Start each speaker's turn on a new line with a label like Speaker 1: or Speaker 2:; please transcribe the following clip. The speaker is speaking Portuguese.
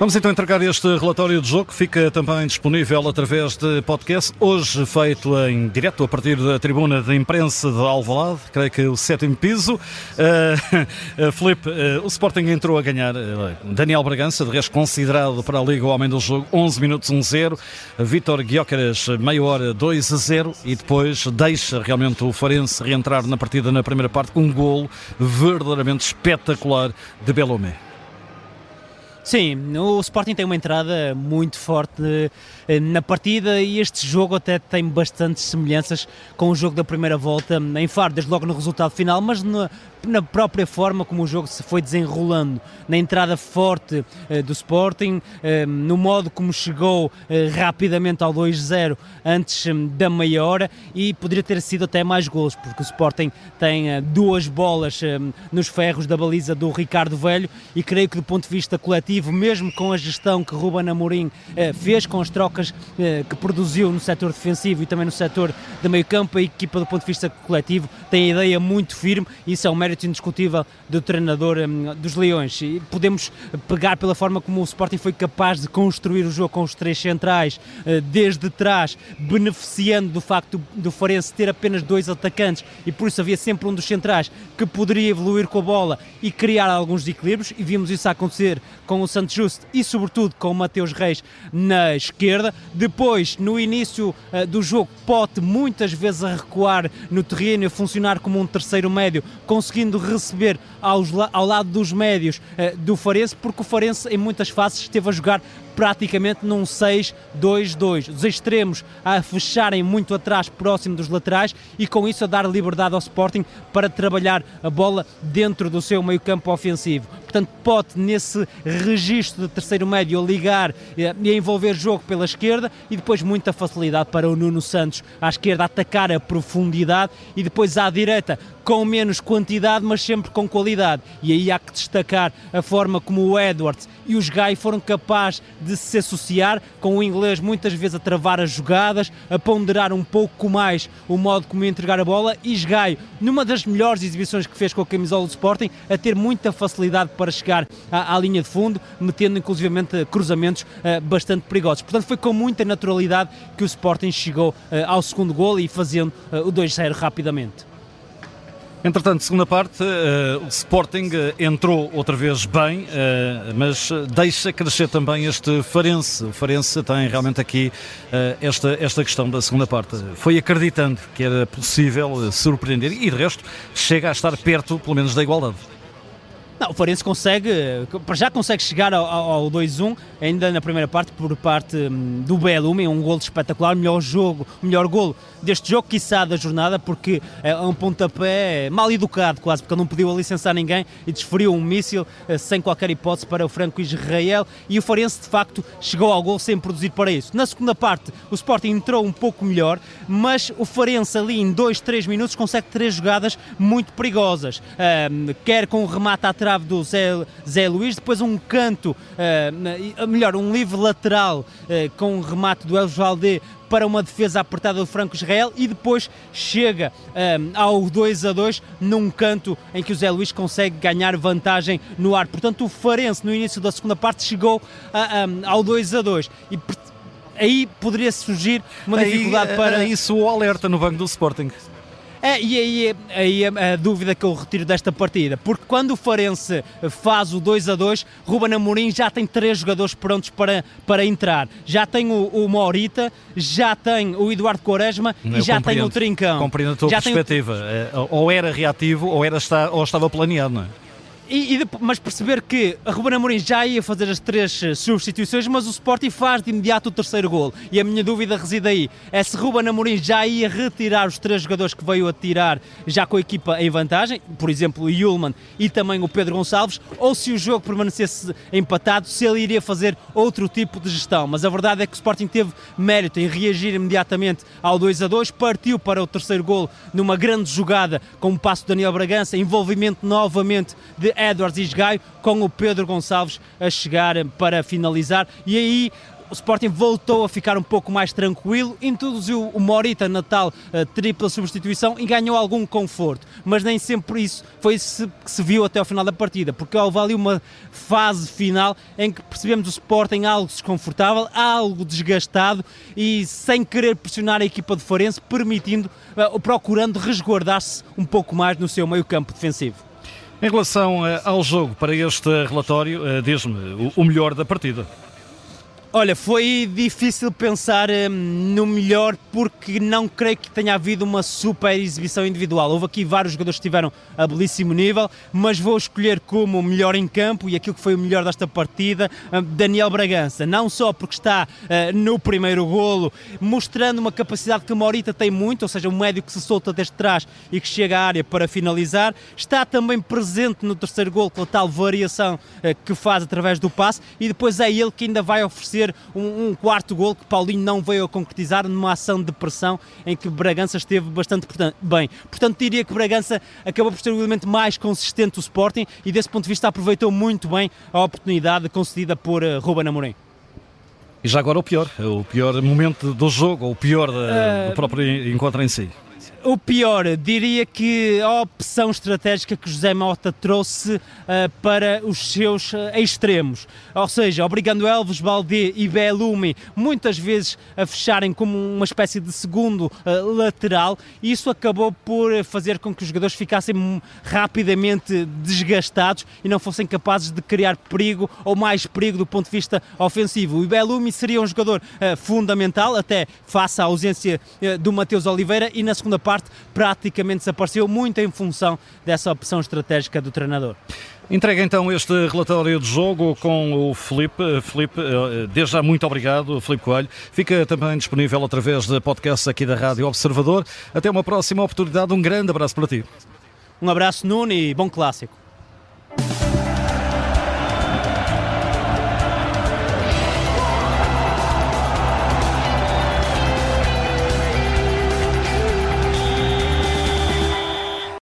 Speaker 1: Vamos então entregar este relatório de jogo, que fica também disponível através de podcast, hoje feito em direto a partir da tribuna de imprensa de Alvalade, creio que o sétimo piso. Uh, uh, Felipe, uh, o Sporting entrou a ganhar Daniel Bragança, de resto considerado para a Liga o homem do jogo, 11 minutos 1-0, Vítor Guiócaras, meia hora 2-0 e depois deixa realmente o Farense reentrar na partida na primeira parte com um golo verdadeiramente espetacular de Belomé.
Speaker 2: Sim, o Sporting tem uma entrada muito forte eh, na partida e este jogo até tem bastantes semelhanças com o jogo da primeira volta em Faro, desde logo no resultado final, mas na, na própria forma como o jogo se foi desenrolando, na entrada forte eh, do Sporting, eh, no modo como chegou rapidamente ao 2-0 antes da meia hora e poderia ter sido até mais gols, porque o Sporting tem duas bolas nos ferros da baliza do Ricardo Velho e creio que do ponto de vista coletivo mesmo com a gestão que Ruben Amorim eh, fez, com as trocas eh, que produziu no setor defensivo e também no setor de meio campo, a equipa do ponto de vista coletivo tem a ideia muito firme e isso é um mérito indiscutível do treinador um, dos Leões. E podemos pegar pela forma como o Sporting foi capaz de construir o jogo com os três centrais, eh, desde trás, beneficiando do facto do Farense ter apenas dois atacantes e por isso havia sempre um dos centrais que poderia evoluir com a bola e criar alguns desequilíbrios e vimos isso acontecer com o Santos Justo e, sobretudo, com o Mateus Reis na esquerda. Depois, no início uh, do jogo, Pote muitas vezes a recuar no terreno e a funcionar como um terceiro médio, conseguindo receber aos, ao lado dos médios uh, do Farense, porque o Farense, em muitas fases, esteve a jogar praticamente num 6-2-2. Os extremos a fecharem muito atrás, próximo dos laterais, e com isso a dar liberdade ao Sporting para trabalhar a bola dentro do seu meio-campo ofensivo. Portanto, Pote nesse registro de terceiro médio a ligar eh, e a envolver jogo pela esquerda e depois muita facilidade para o Nuno Santos à esquerda atacar a profundidade e depois à direita com menos quantidade, mas sempre com qualidade. E aí há que destacar a forma como o Edwards e os Gai foram capazes de se associar com o inglês muitas vezes a travar as jogadas, a ponderar um pouco mais o modo como entregar a bola e Gai, numa das melhores exibições que fez com a camisola do Sporting, a ter muita facilidade para chegar à, à linha de fundo, metendo inclusivamente cruzamentos uh, bastante perigosos. Portanto, foi com muita naturalidade que o Sporting chegou uh, ao segundo gol e fazendo uh, o 2-0 rapidamente.
Speaker 1: Entretanto, segunda parte, uh, o Sporting uh, entrou outra vez bem, uh, mas deixa crescer também este Farense. O Farense tem realmente aqui esta, esta questão da segunda parte. Foi acreditando que era possível surpreender e, de resto, chega a estar perto, pelo menos, da igualdade.
Speaker 2: Não, o Farense consegue, já consegue chegar ao, ao 2-1, ainda na primeira parte, por parte hum, do Belumi, um gol espetacular, melhor jogo, melhor gol deste jogo, quiçá da jornada, porque é um pontapé mal educado quase, porque ele não pediu a licençar ninguém e desferiu um míssil eh, sem qualquer hipótese para o Franco-Israel e o Farense de facto chegou ao gol sem produzir para isso. Na segunda parte o Sporting entrou um pouco melhor, mas o Farense ali em 2, 3 minutos consegue três jogadas muito perigosas, um, quer com o remate à trave do Zé, Zé Luís, depois um canto, uh, melhor, um livre lateral uh, com um remate do El Valdé para uma defesa apertada do Franco Israel e depois chega um, ao 2 a 2 num canto em que o Zé Luís consegue ganhar vantagem no ar. Portanto, o Farense no início da segunda parte chegou a, um, ao 2 a 2 e aí poderia surgir uma dificuldade
Speaker 1: aí,
Speaker 2: para.
Speaker 1: Isso o alerta no banco do Sporting.
Speaker 2: É, e aí, aí a, a, dúvida que eu retiro desta partida, porque quando o Farense faz o 2 a 2, Ruben Amorim já tem três jogadores prontos para, para entrar. Já tem o, o Morita, já tem o Eduardo Quaresma eu e já tem o Trincão.
Speaker 1: Compreendo a tua já perspectiva. Tem... Ou era reativo ou, era, ou estava planeado, não é?
Speaker 2: E, e, mas perceber que a Ruben Amorim já ia fazer as três eh, substituições, mas o Sporting faz de imediato o terceiro gol. E a minha dúvida reside aí. É se Ruben Amorim já ia retirar os três jogadores que veio a tirar já com a equipa em vantagem, por exemplo, o Yulman e também o Pedro Gonçalves, ou se o jogo permanecesse empatado, se ele iria fazer outro tipo de gestão. Mas a verdade é que o Sporting teve mérito em reagir imediatamente ao 2 a 2, partiu para o terceiro gol numa grande jogada com o passo de Daniel Bragança, envolvimento novamente de Edwards Isgaio, com o Pedro Gonçalves a chegar para finalizar. E aí o Sporting voltou a ficar um pouco mais tranquilo, introduziu o Morita na tal uh, tripla substituição e ganhou algum conforto, mas nem sempre isso foi isso que se viu até ao final da partida, porque houve ali uma fase final em que percebemos o Sporting algo desconfortável, algo desgastado e sem querer pressionar a equipa de Farense, permitindo, uh, procurando resguardar-se um pouco mais no seu meio campo defensivo.
Speaker 1: Em relação uh, ao jogo, para este relatório, diz-me o melhor da partida.
Speaker 2: Olha, foi difícil pensar hum, no melhor porque não creio que tenha havido uma super exibição individual. Houve aqui vários jogadores que estiveram a belíssimo nível, mas vou escolher como melhor em campo e aquilo que foi o melhor desta partida, hum, Daniel Bragança. Não só porque está uh, no primeiro golo, mostrando uma capacidade que o Morita tem muito, ou seja, um médio que se solta desde trás e que chega à área para finalizar. Está também presente no terceiro golo com a tal variação uh, que faz através do passe e depois é ele que ainda vai oferecer um, um, quarto gol que Paulinho não veio a concretizar numa ação de pressão em que Bragança esteve bastante bem. Portanto, diria que Bragança acabou por ser o elemento mais consistente do Sporting e desse ponto de vista aproveitou muito bem a oportunidade concedida por uh, Ruben Amorim.
Speaker 1: E já agora o pior, o pior momento do jogo, ou o pior uh... do próprio encontro em si.
Speaker 2: O pior, diria que a opção estratégica que José Mota trouxe uh, para os seus uh, extremos, ou seja, obrigando Elves, Balde e Belumi muitas vezes a fecharem como uma espécie de segundo uh, lateral, isso acabou por fazer com que os jogadores ficassem rapidamente desgastados e não fossem capazes de criar perigo ou mais perigo do ponto de vista ofensivo. O Belumi seria um jogador fundamental, até face à ausência do Mateus Oliveira, e na segunda parte parte praticamente desapareceu, muito em função dessa opção estratégica do treinador.
Speaker 1: Entrega então este relatório de jogo com o Felipe. Felipe, eh, desde já muito obrigado, Felipe Coelho. Fica também disponível através de podcast aqui da Rádio Observador. Até uma próxima oportunidade. Um grande abraço para ti.
Speaker 2: Um abraço, Nuno, e bom clássico.